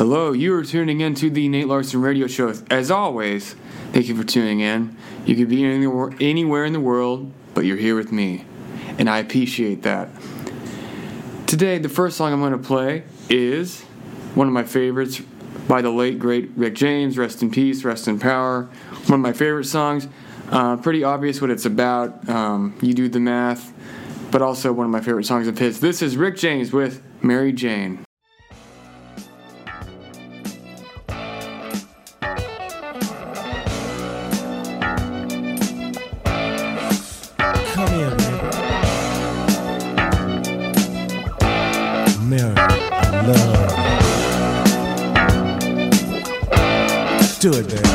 Hello, you are tuning in to the Nate Larson Radio Show. As always, thank you for tuning in. You could be anywhere, in the world, but you're here with me, and I appreciate that. Today, the first song I'm going to play is one of my favorites by the late great Rick James. Rest in peace, rest in power. One of my favorite songs. Uh, pretty obvious what it's about. Um, you do the math, but also one of my favorite songs of his. This is Rick James with Mary Jane. Love you.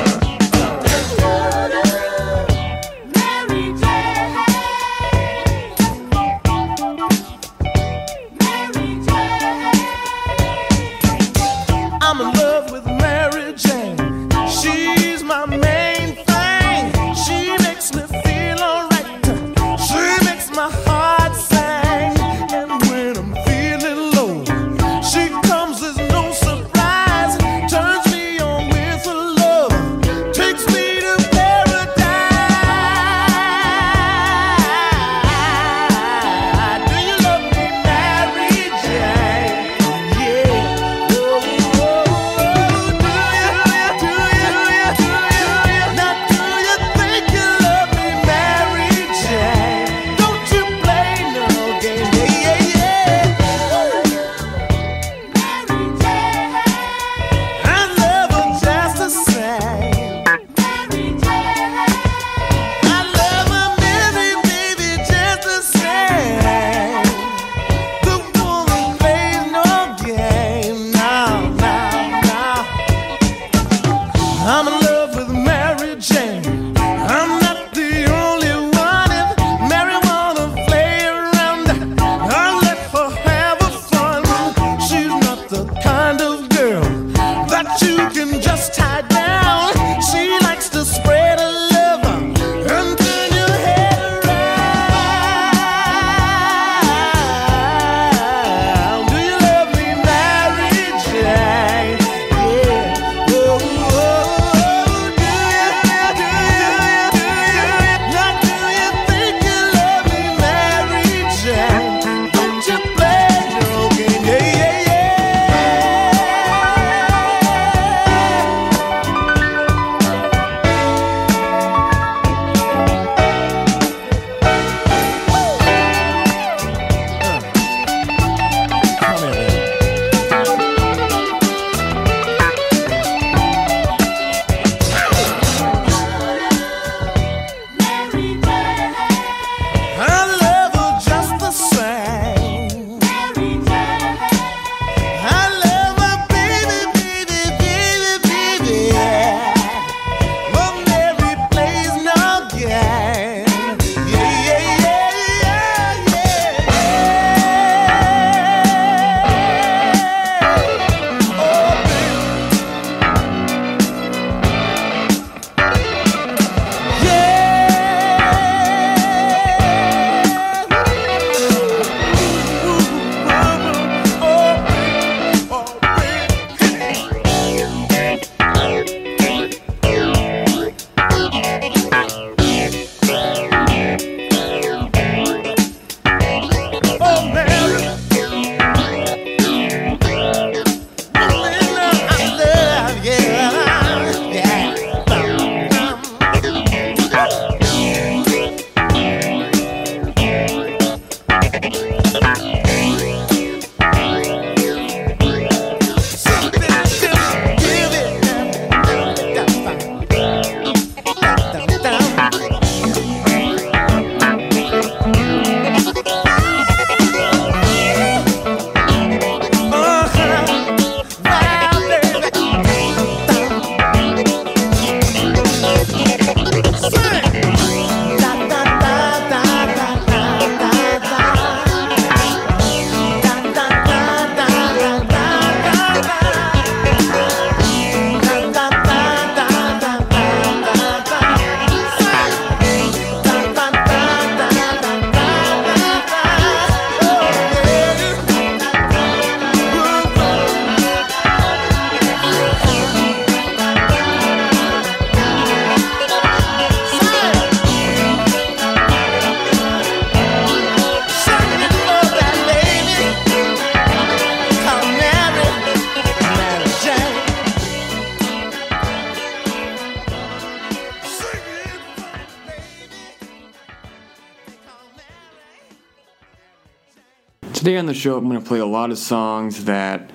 Show, I'm going to play a lot of songs that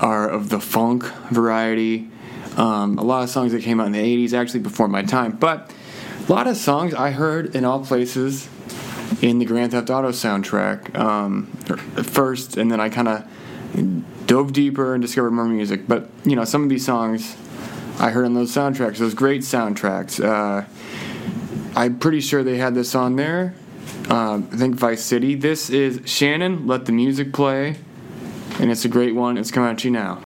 are of the funk variety. Um, a lot of songs that came out in the 80s, actually before my time. But a lot of songs I heard in all places in the Grand Theft Auto soundtrack um, first, and then I kind of dove deeper and discovered more music. But, you know, some of these songs I heard on those soundtracks, those great soundtracks. Uh, I'm pretty sure they had this on there. Um, I think Vice City. This is Shannon, Let the Music Play. And it's a great one. It's coming at you now.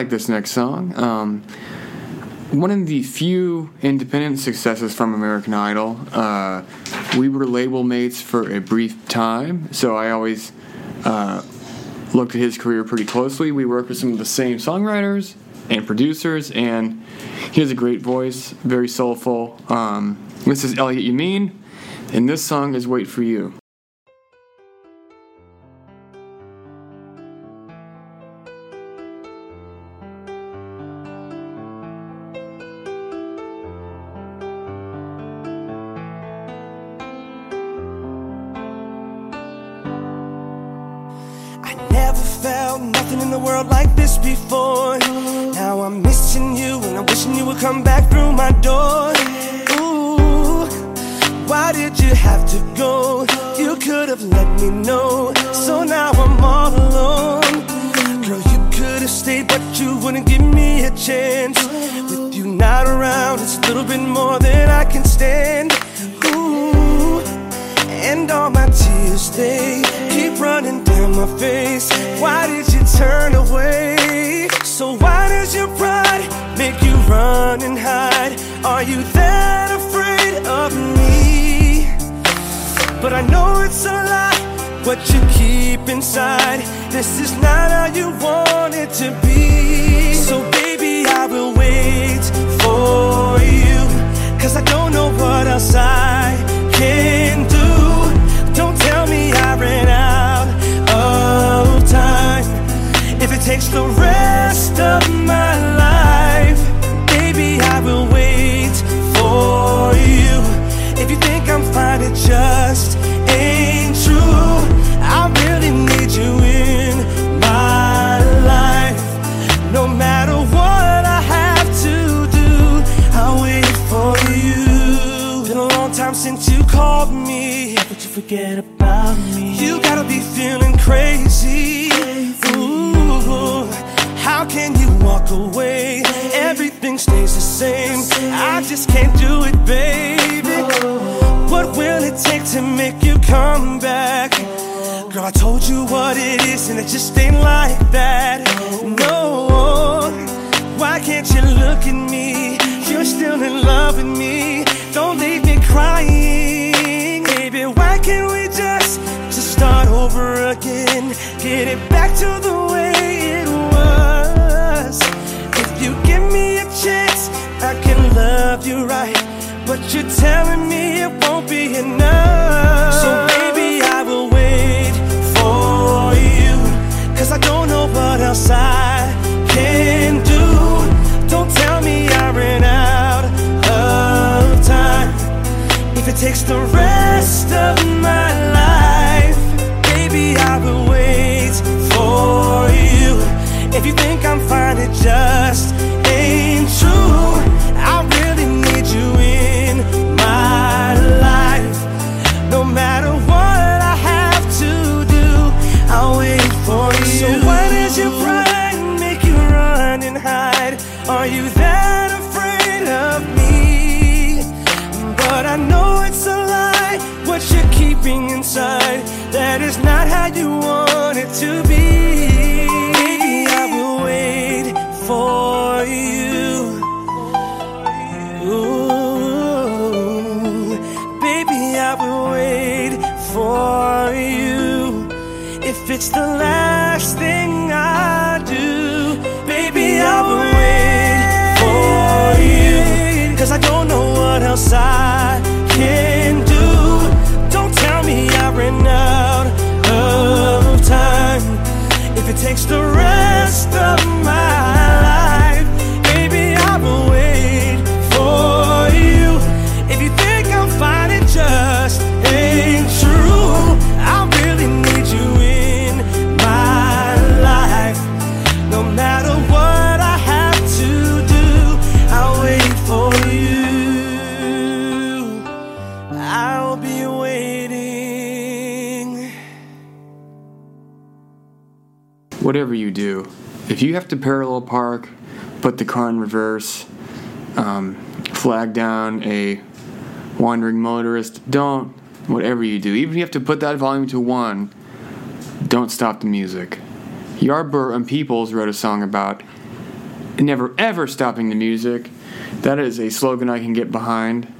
Like this next song. Um, one of the few independent successes from American Idol. Uh, we were label mates for a brief time, so I always uh, looked at his career pretty closely. We worked with some of the same songwriters and producers, and he has a great voice, very soulful. Um, this is Elliott Yamin, and this song is Wait for You. You gotta be feeling crazy. Ooh, how can you walk away? Everything stays the same. I just can't do it, baby. What will it take to make you come back? Girl, I told you what it is, and it just ain't like that. No, why can't you look at me? You're still in love with me. Don't leave me crying, baby. Why can't we again? Get it back to the way it was. If you give me a chance, I can love you right. But you're telling me it won't be enough. So, baby, I will wait for you. Cause I don't know what else I can do. Don't tell me I ran out of time. If it takes the rest of my life, for you. If you think I'm fine, it just ain't true. I really need you in my life. No matter what I have to do, I'll wait for you. So why does your pride make you run and hide? Are you that afraid of me? But I know it's a lie. What you're keeping inside, that is not how you want it to be. For you. Ooh, baby, I will wait for you. If it's the last thing I do, baby, I will wait for you. Cause I don't know what else I can do. Don't tell me I ran out of time. If it takes the rest of my whatever you do, if you have to parallel park, put the car in reverse, um, flag down a wandering motorist, don't. Whatever you do, even if you have to put that volume to one, don't stop the music. Yarbrough and Peoples wrote a song about never ever stopping the music. That is a slogan I can get behind.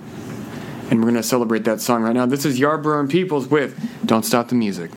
And we're going to celebrate that song right now. This is Yarbrough and Peoples with Don't Stop the Music.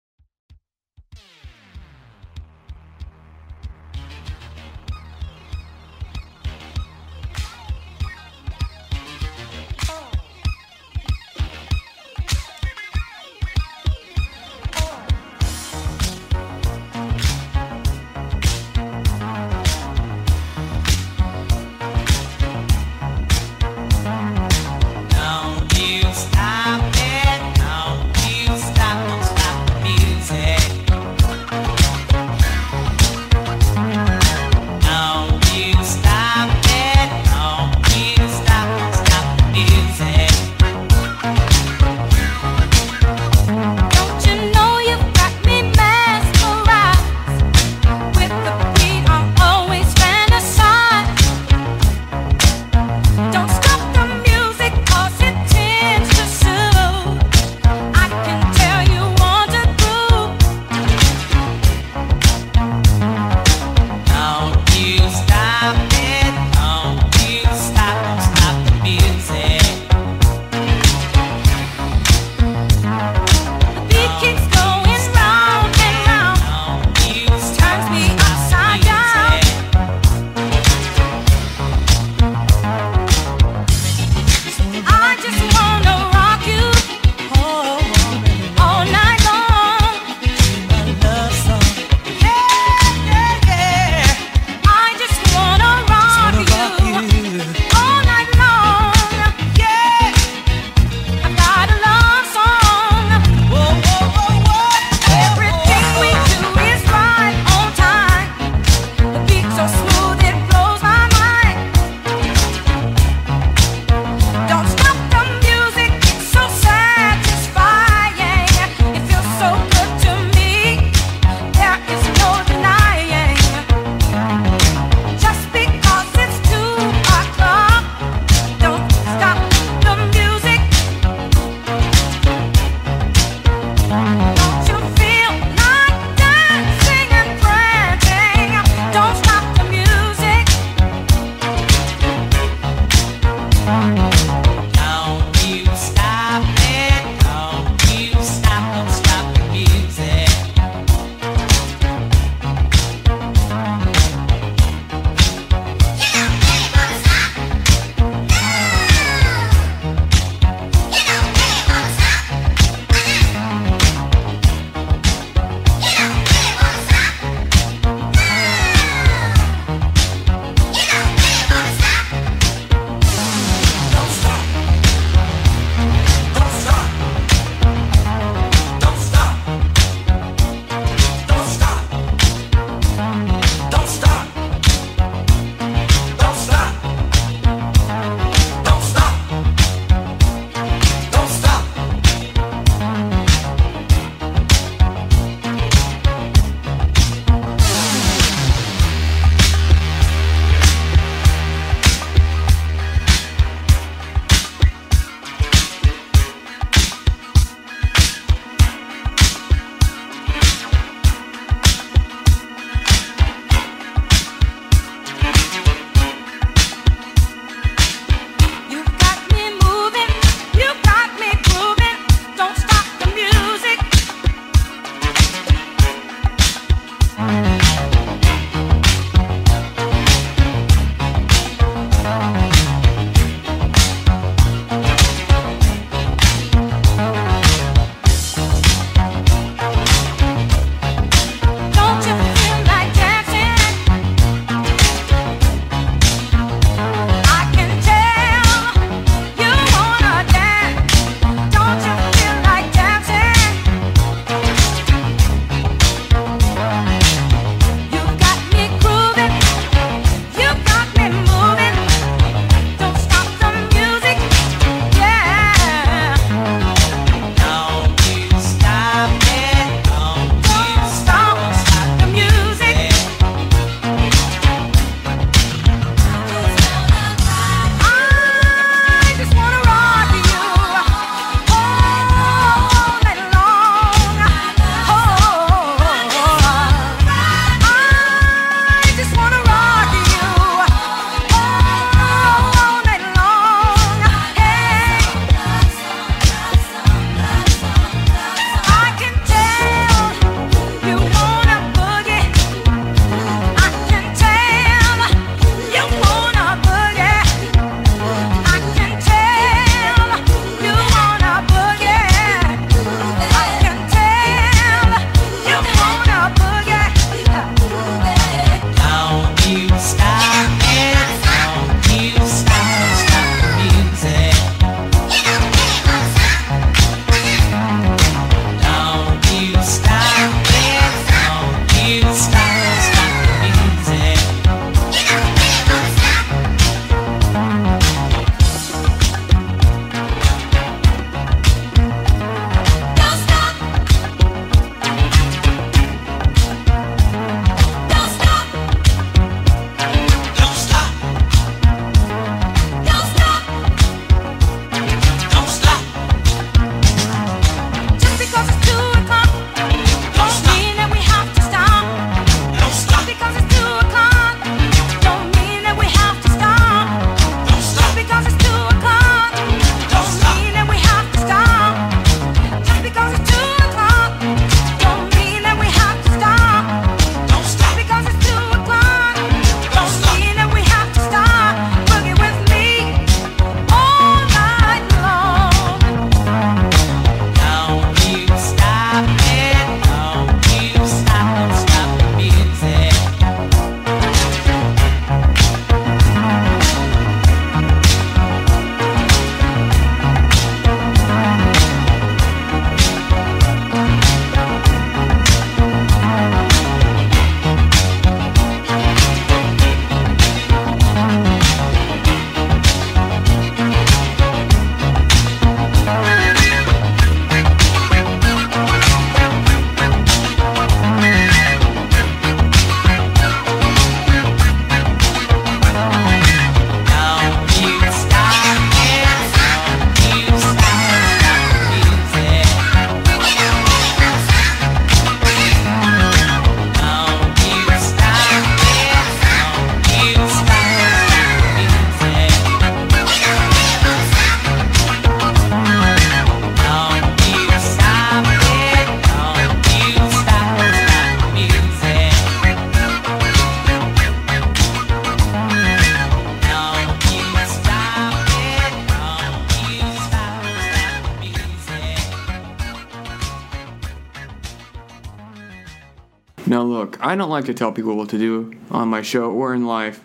I don't like to tell people what to do on my show or in life,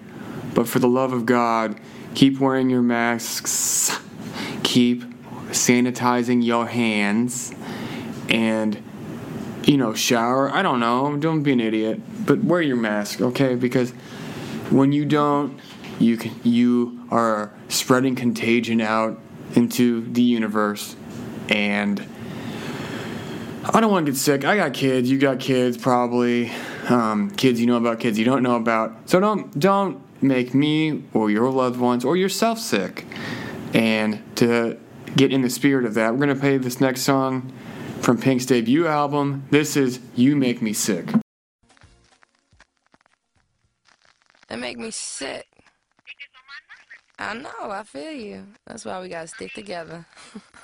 but for the love of God, keep wearing your masks, keep sanitizing your hands, and you know, shower. I don't know. Don't be an idiot, but wear your mask, okay? Because when you don't, you can, you are spreading contagion out into the universe, and I don't want to get sick. I got kids. You got kids, probably um, kids you know about, kids you don't know about. So don't don't make me or your loved ones or yourself sick. And to get in the spirit of that, we're gonna play this next song from Pink's debut album. This is "You Make Me Sick." That make me sick. I know. I feel you. That's why we gotta stick together.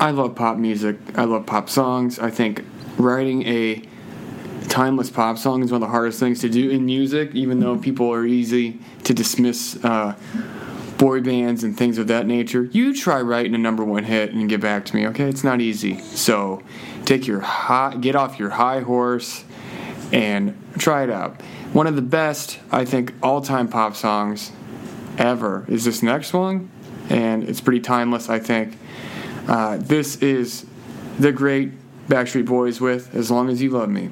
I love pop music. I love pop songs. I think writing a timeless pop song is one of the hardest things to do in music, even though people are easy to dismiss uh, boy bands and things of that nature. You try writing a number one hit and get back to me, okay? It's not easy. So take your high, get off your high horse and try it out. One of the best, I think, all time pop songs ever is this next one, and it's pretty timeless, I think. Uh, this is the great Backstreet Boys with As Long as You Love Me.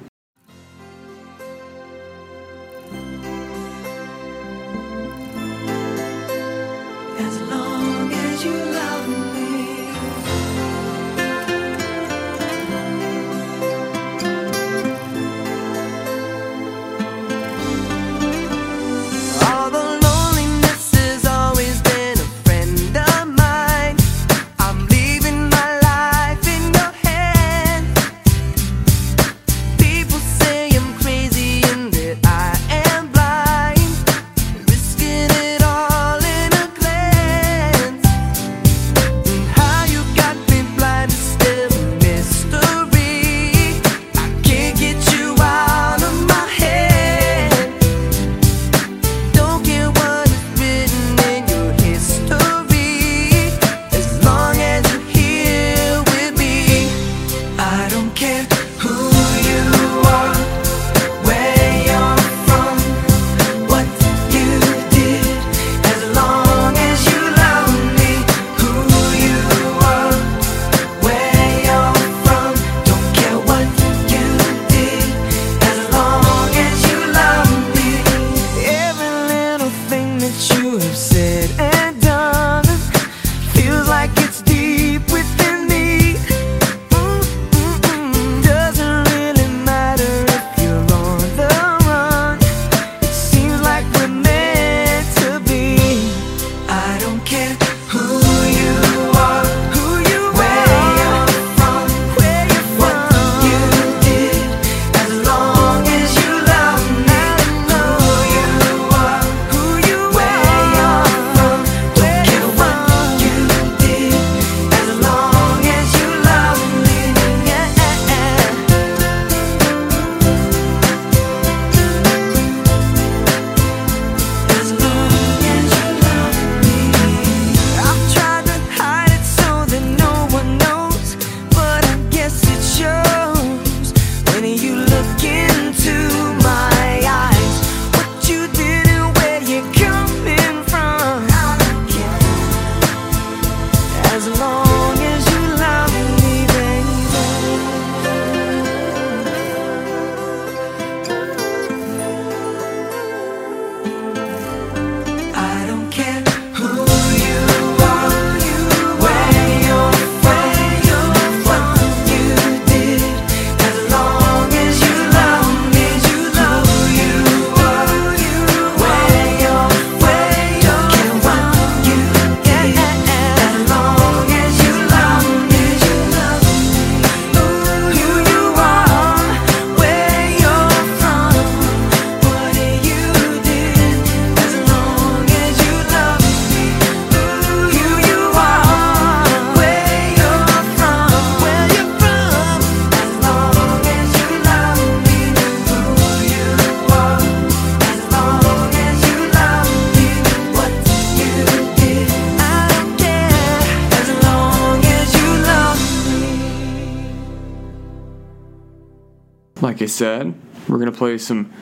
like I said, we're going to play some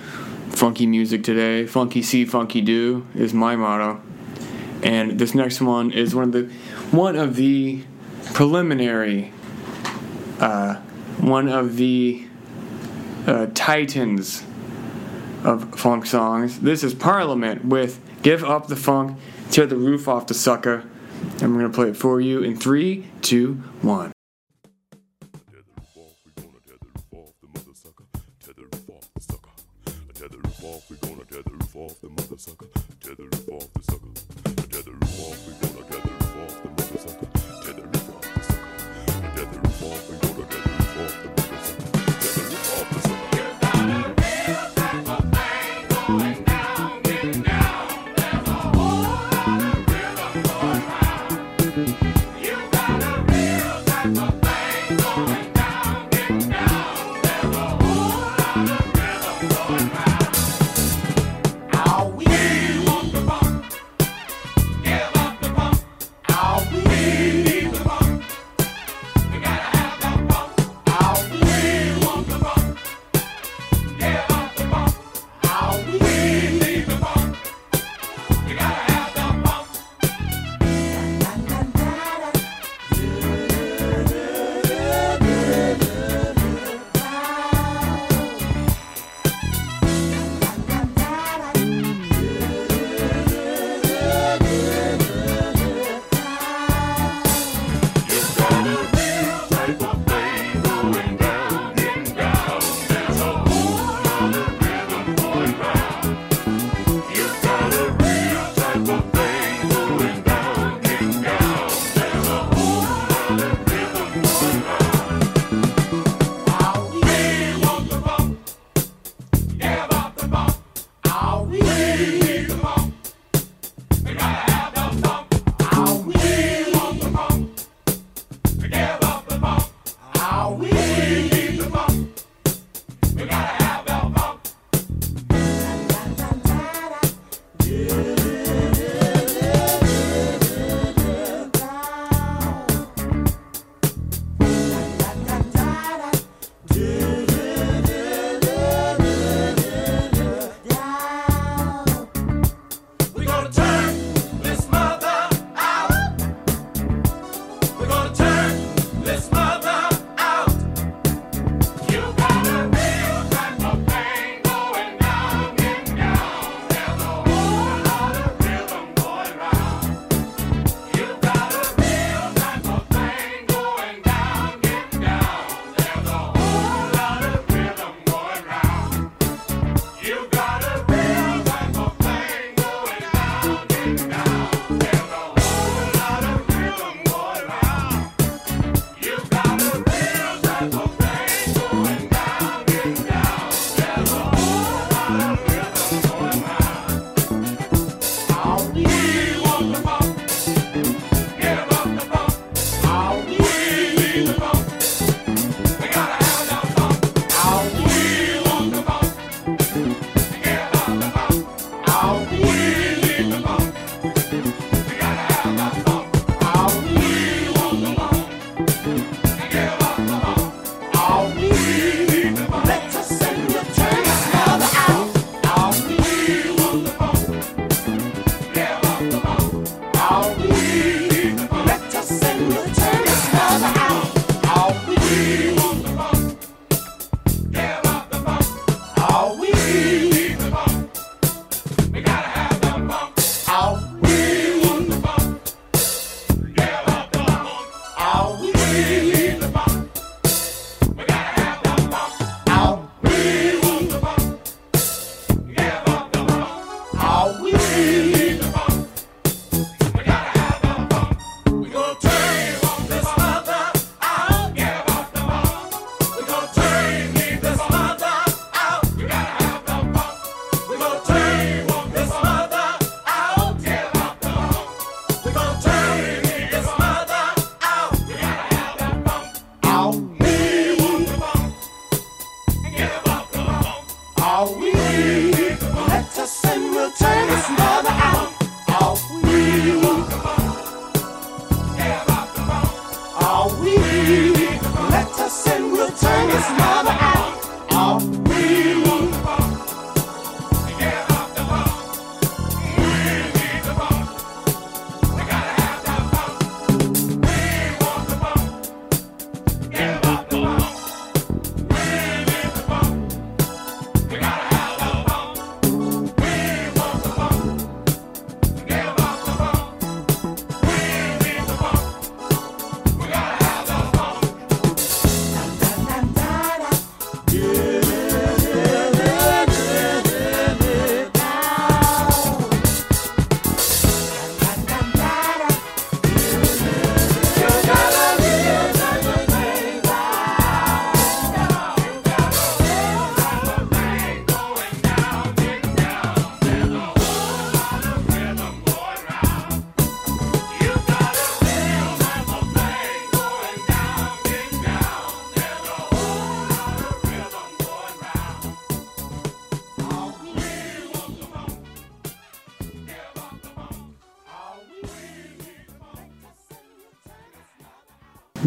funky music today. Funky see, funky do is my motto. And this next one is one of the one of the preliminary uh, one of the uh, titans of funk songs. This is Parliament with Give Up the Funk, Tear the Roof Off the Sucker. And we're going to play it for you in three, two, one. sucker to the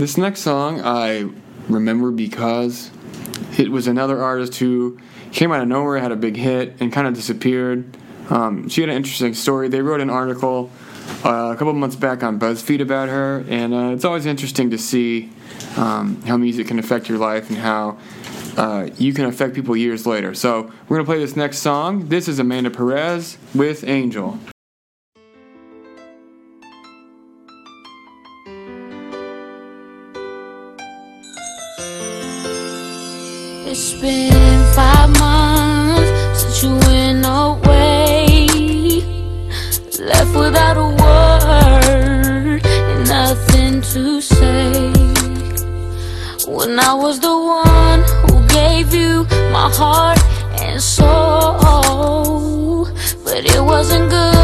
This next song I remember because it was another artist who came out of nowhere, had a big hit, and kind of disappeared. Um, she had an interesting story. They wrote an article uh, a couple months back on BuzzFeed about her, and uh, it's always interesting to see um, how music can affect your life and how uh, you can affect people years later. So we're gonna play this next song. This is Amanda Perez with Angel. Been five months since you went away. Left without a word and nothing to say. When I was the one who gave you my heart and soul, but it wasn't good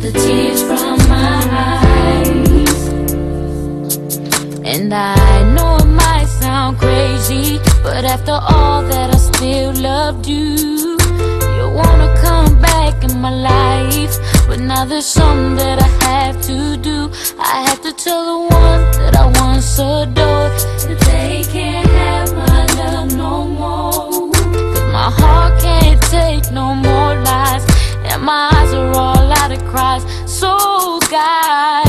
the tears from my eyes. And I know it might sound crazy, but after all that, I still loved you. You wanna come back in my life, but now there's something that I have to do. I have to tell the ones that I once adored that they can't have my love no more. My heart can't take no more lies, my eyes are all out of cries. So, God,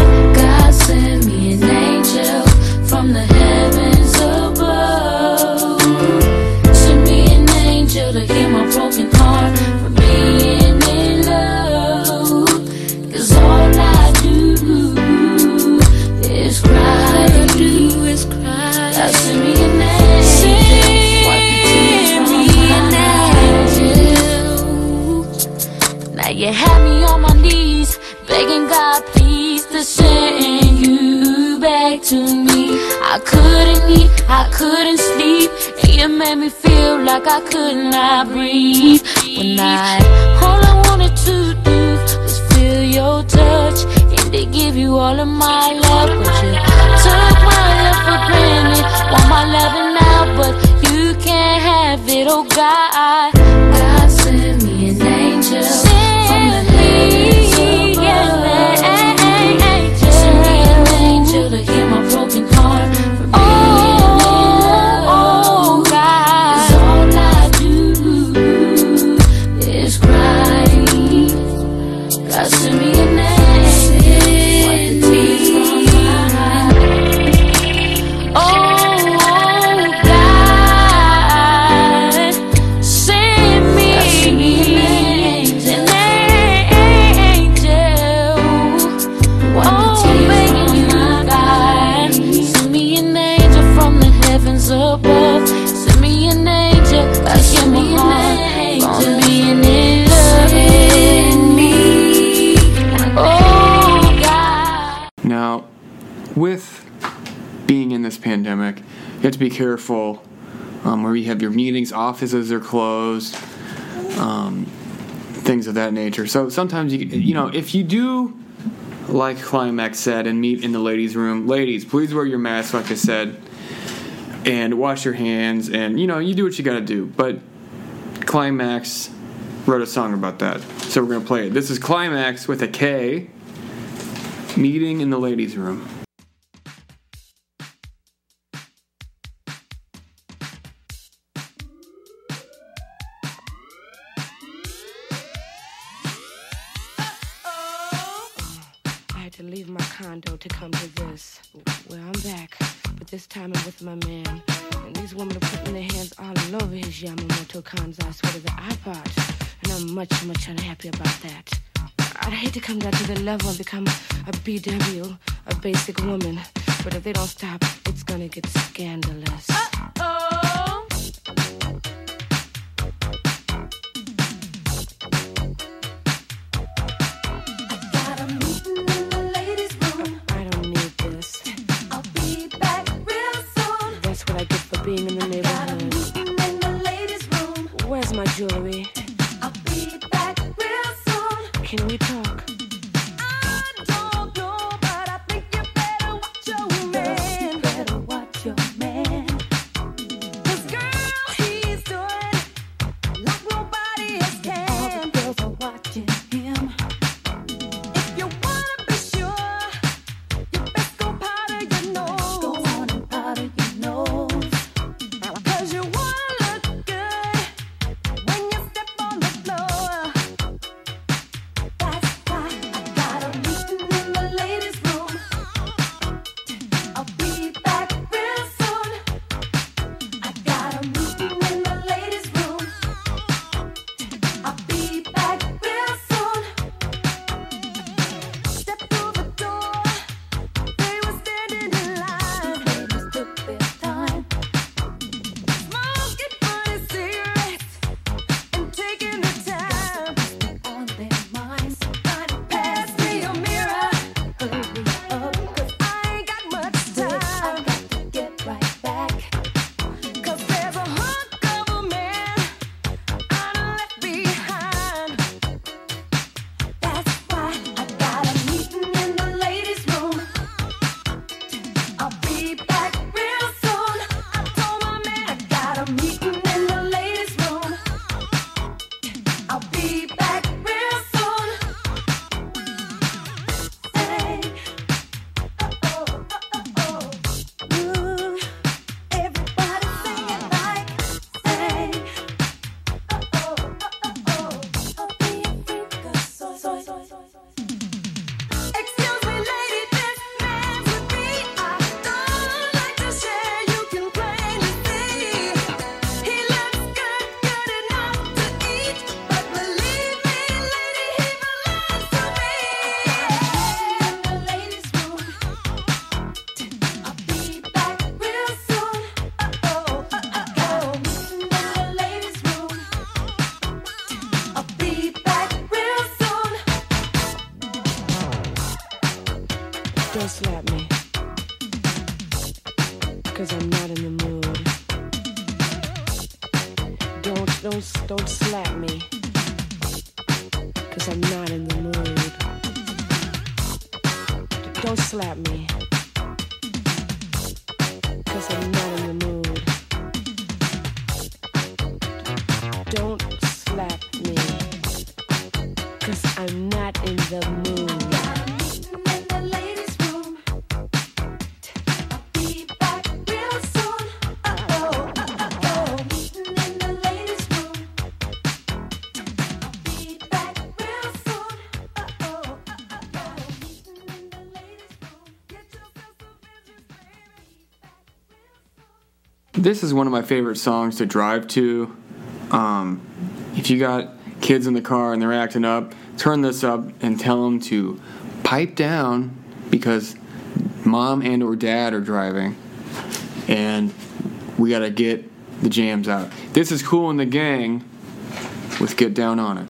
I couldn't eat, I couldn't sleep, and you made me feel like I could not breathe. When I, all I wanted to do was feel your touch and to give you all of my love, but you took my love for granted. Want my loving now, but you can't have it, oh God. God send careful um, where you have your meetings, offices are closed, um, things of that nature. So sometimes you you know if you do like Klymaxx said and meet in the ladies' room, ladies, please wear your mask, like I said, and wash your hands, and you know you do what you got to do. But Klymaxx wrote a song about that, so we're gonna play it. This is Klymaxx with a K. Meeting in the ladies' room. I'm with my man. And these women are putting their hands all over his Yamamoto Kansai sweater, the iPod. And I'm much, much unhappy about that. I'd hate to come down to the level and become a BW, a basic woman. But if they don't stop, it's gonna get scandalous. Got being in the Got a neighborhood. meeting in the ladies' room. Where's my jewelry? I'll be back real soon. Can we talk? This is one of my favorite songs to drive to. Um, if you got kids in the car and they're acting up, turn this up and tell them to pipe down because mom and or dad are driving and we got to get the jams out. This is Kool and the Gang with Get Down on It.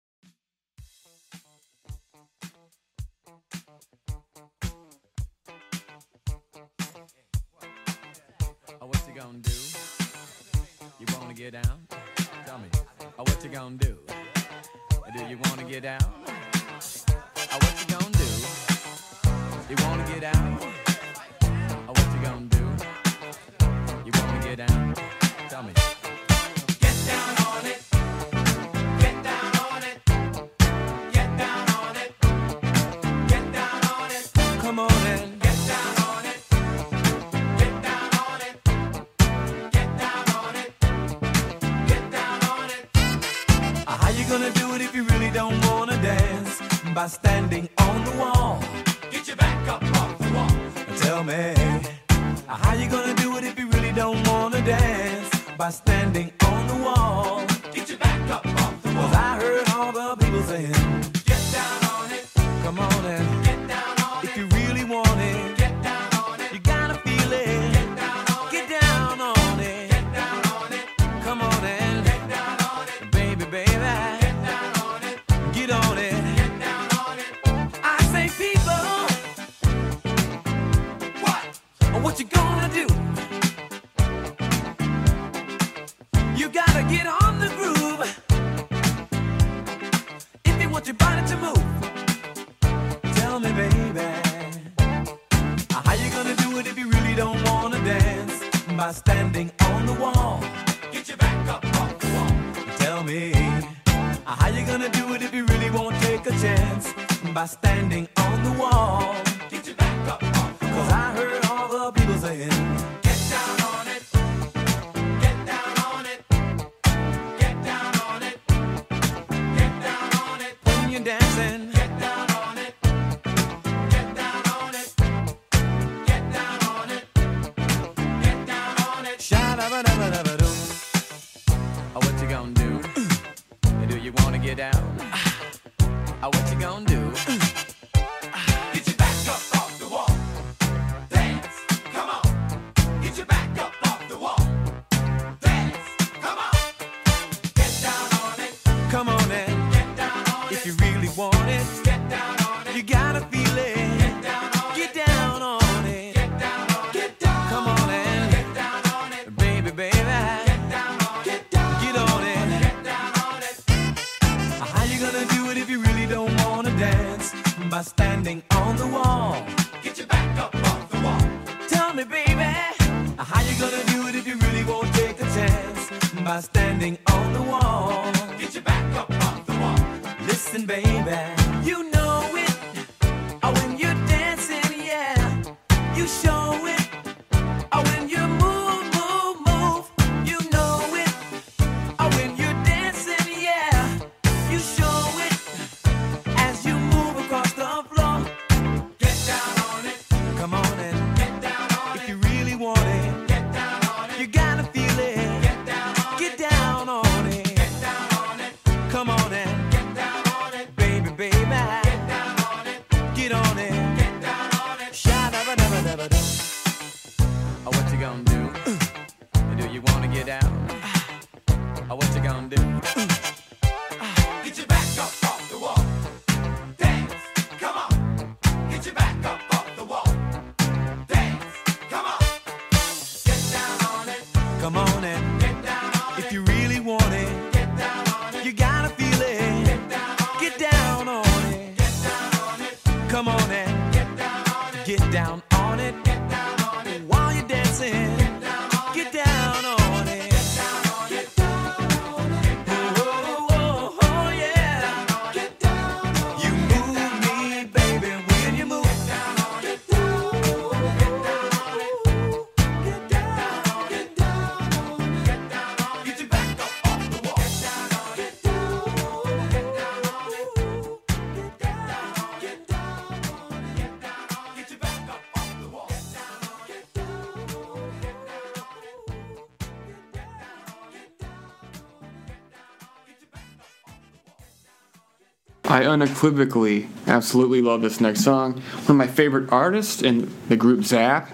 I unequivocally absolutely love this next song. One of my favorite artists in the group Zapp.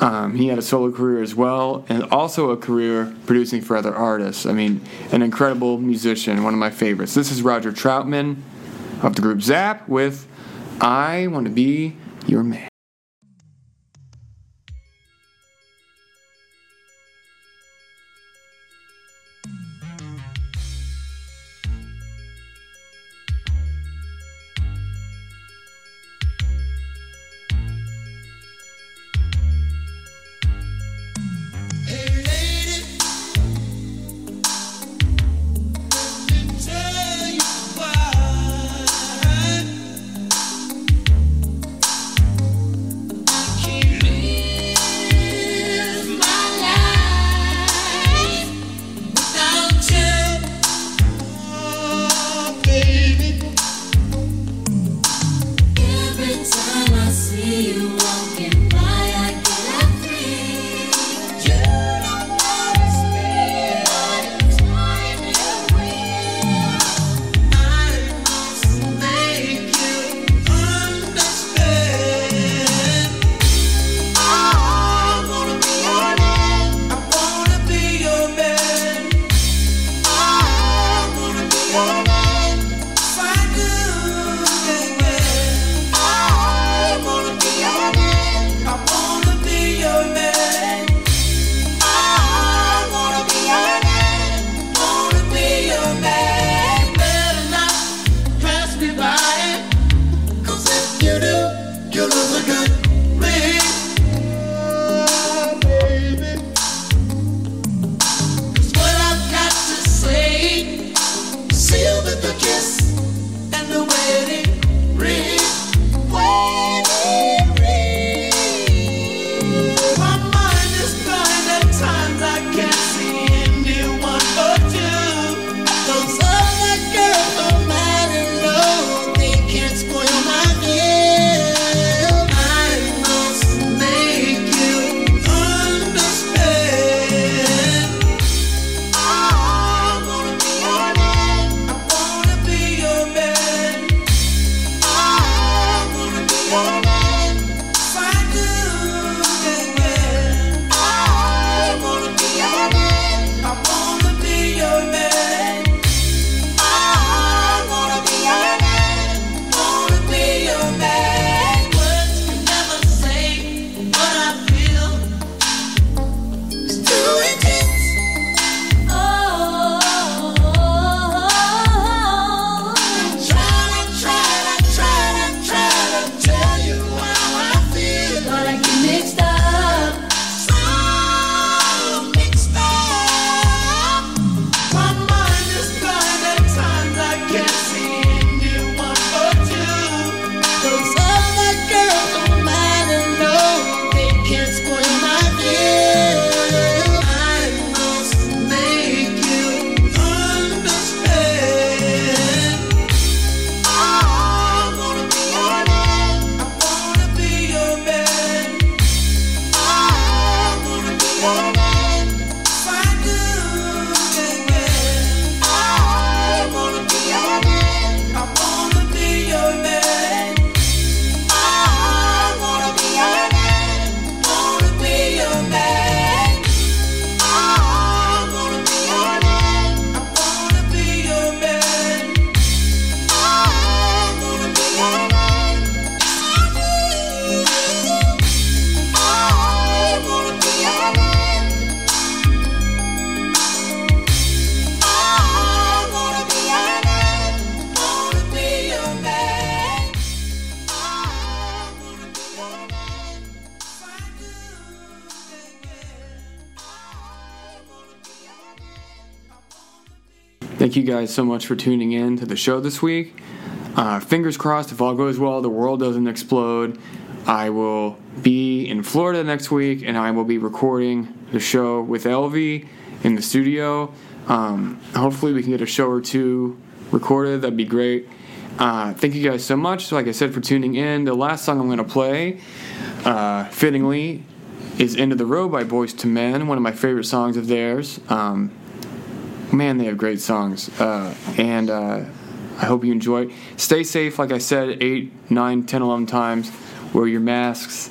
Um, he had a solo career as well, and also a career producing for other artists. I mean, an incredible musician, one of my favorites. This is Roger Troutman of the group Zapp with I Want to Be Your Man. Guys so much for tuning in to the show this week. Uh, fingers crossed, if all goes well, the world doesn't explode. I will be in Florida next week and I will be recording the show with Elvie in the studio. Um, hopefully, we can get a show or two recorded. That'd be great. Uh, thank you guys so much, like I said, for tuning in. The last song I'm going to play, uh, fittingly, is End of the Road by Boyz II Men, one of my favorite songs of theirs. Um, man, they have great songs. Uh, and uh, I hope you enjoy. Stay safe, like I said, 8, 9, 10, 11 times. Wear your masks.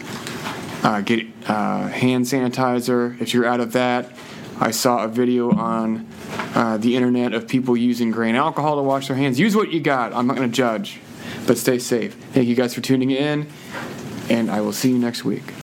Uh, get uh, hand sanitizer. If you're out of that, I saw a video on uh, the internet of people using grain alcohol to wash their hands. Use what you got. I'm not going to judge. But stay safe. Thank you guys for tuning in, and I will see you next week.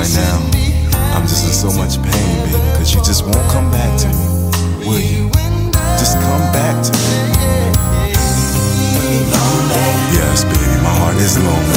right now. I'm just in so much pain, baby, cause you just won't come back to me. Will you? Just come back to me. Yes, baby, my heart is lonely.